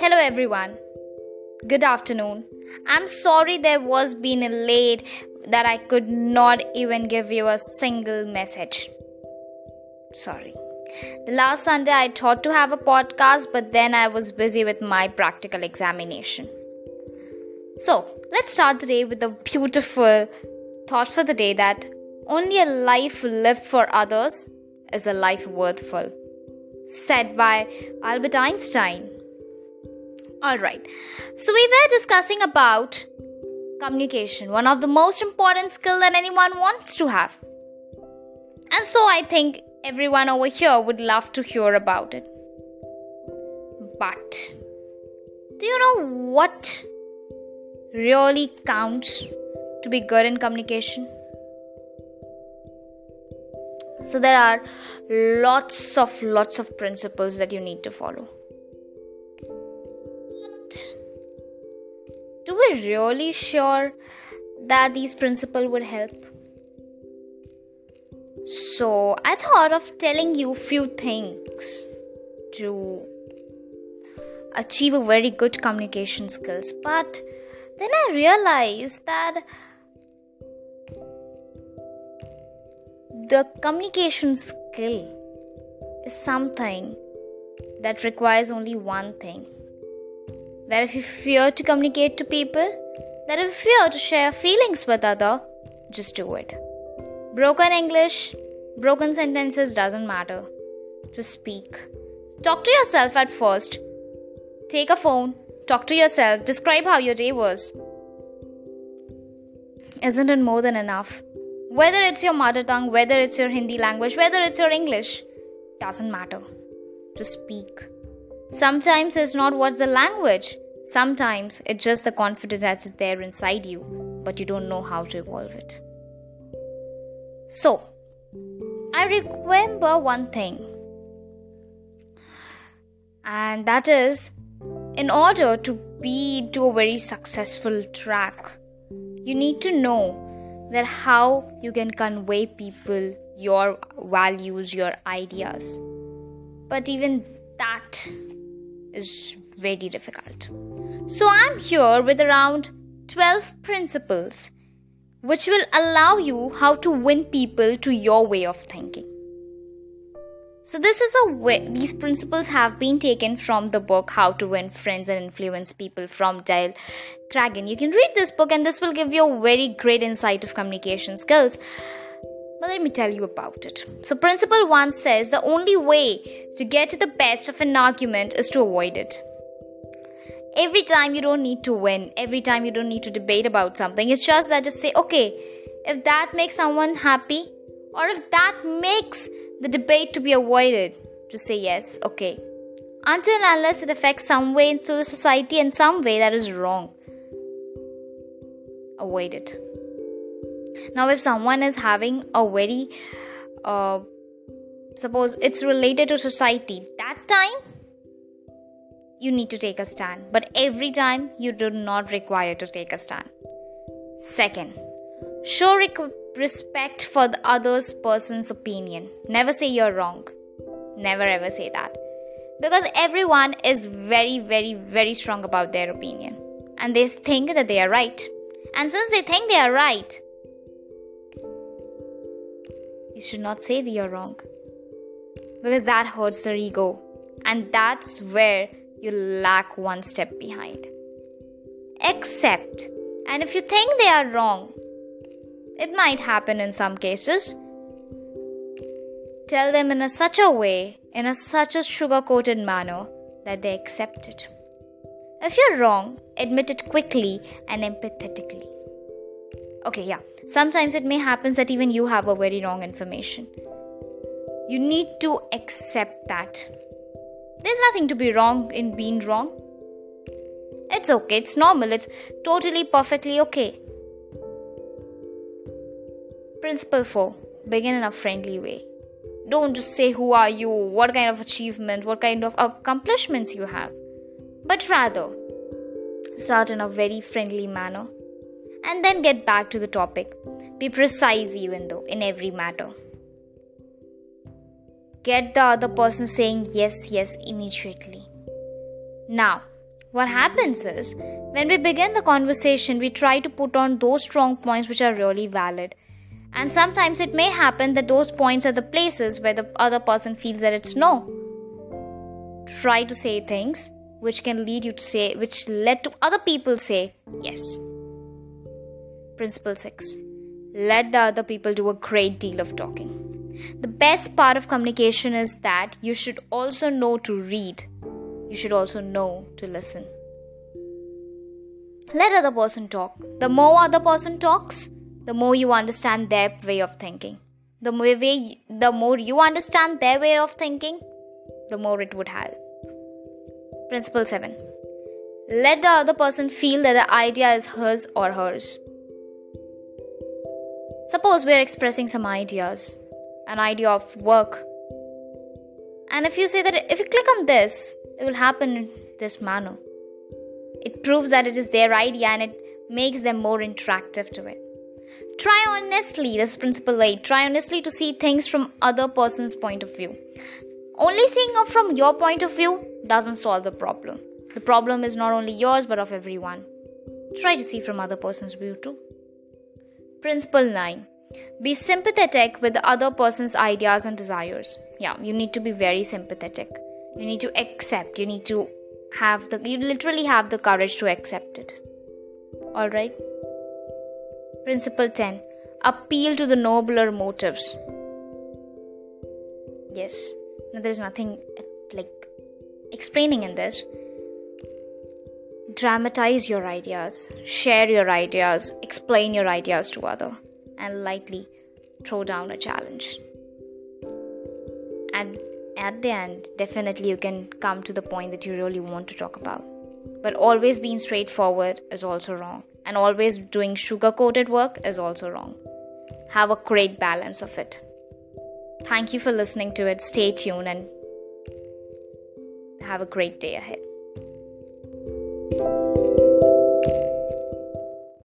Hello everyone. Good afternoon. I'm sorry there was been a late that I could not even give you a single message. Sorry. The last Sunday I thought to have a podcast but then I was busy with my practical examination. So, let's start the day with a beautiful thought for the day that only a life lived for others is a life worthful. Said by Albert Einstein. Alright, so we were discussing about communication, one of the most important skill that anyone wants to have. And so I think everyone over here would love to hear about it. But do you know what really counts to be good in communication? So there are lots of lots of principles that you need to follow. do we really sure that these principles would help? So I thought of telling you few things to achieve a very good communication skills, but then I realized that the communication skill is something that requires only one thing that if you fear to communicate to people, that if you fear to share feelings with other, just do it. Broken English, broken sentences doesn't matter. Just speak. Talk to yourself at first. Take a phone, talk to yourself, describe how your day was. Isn't it more than enough? Whether it's your mother tongue, whether it's your Hindi language, whether it's your English, doesn't matter. Just speak. Sometimes it's not what's the language, Sometimes it's just the confidence that's there inside you, but you don't know how to evolve it. So, I remember one thing, and that is in order to be to a very successful track, you need to know that how you can convey people your values, your ideas. But even that is very difficult. So I'm here with around 12 principles which will allow you how to win people to your way of thinking. So this is a way these principles have been taken from the book How to Win Friends and Influence People from Dale Carnegie. You can read this book and this will give you a very great insight of communication skills. But let me tell you about it. So principle 1 says the only way to get to the best of an argument is to avoid it every time you don't need to win every time you don't need to debate about something it's just that just say okay if that makes someone happy or if that makes the debate to be avoided to say yes okay until unless it affects some way into the society in some way that is wrong avoid it now if someone is having a very uh, suppose it's related to society that time you need to take a stand, but every time you do not require to take a stand. Second, show respect for the other person's opinion. Never say you're wrong. Never ever say that. Because everyone is very, very, very strong about their opinion. And they think that they are right. And since they think they are right, you should not say that you're wrong. Because that hurts their ego. And that's where you lack one step behind. Accept. And if you think they are wrong, it might happen in some cases. Tell them in a such a way, in a such a sugar coated manner that they accept it. If you're wrong, admit it quickly and empathetically. Okay, yeah. Sometimes it may happen that even you have a very wrong information. You need to accept that there's nothing to be wrong in being wrong. It's okay, it's normal, it's totally perfectly okay. Principle 4 Begin in a friendly way. Don't just say who are you, what kind of achievement, what kind of accomplishments you have, but rather start in a very friendly manner and then get back to the topic. Be precise, even though, in every matter. get the other person saying yes, yes immediately. Now, what happens is when we begin the conversation, we try to put on those strong points which are really valid. And sometimes it may happen that those points are the places where the other person feels that it's no. Try to say things which can lead you to say, which led to other people say yes. Principle 6 Let the other people do a great deal of talking. The best part of communication is that you should also know to read. You should also know to listen. Let other person talk. The more other person talks, the more you understand their way of thinking. The more, way, the more you understand their way of thinking, the more it would help. Principle 7. Let the other person feel that the idea is hers or hers. Suppose we are expressing some ideas an idea of work. And if you say that if you click on this, it will happen in this manner, it proves that it is their idea and it makes them more interactive to it. Try honestly, this principle 8. Try honestly to see things from other person's point of view. Only seeing from your point of view doesn't solve the problem. The problem is not only yours but of everyone. Try to see from other person's view too. Principle 9. Be sympathetic with the other person's ideas and desires. Yeah, you need to be very sympathetic. You need to accept. You need to have the, you literally have the courage to accept it. Alright? Principle 10 Appeal to the nobler motives. Yes, now there's nothing like explaining in this. Dramatize your ideas, share your ideas, explain your ideas to other and lightly throw down a challenge. And at the end, definitely you can come to the point that you really want to talk about. But always being straightforward is also wrong, and always doing sugar coated work is also wrong. Have a great balance of it. Thank you for listening to it. Stay tuned and have a great day ahead.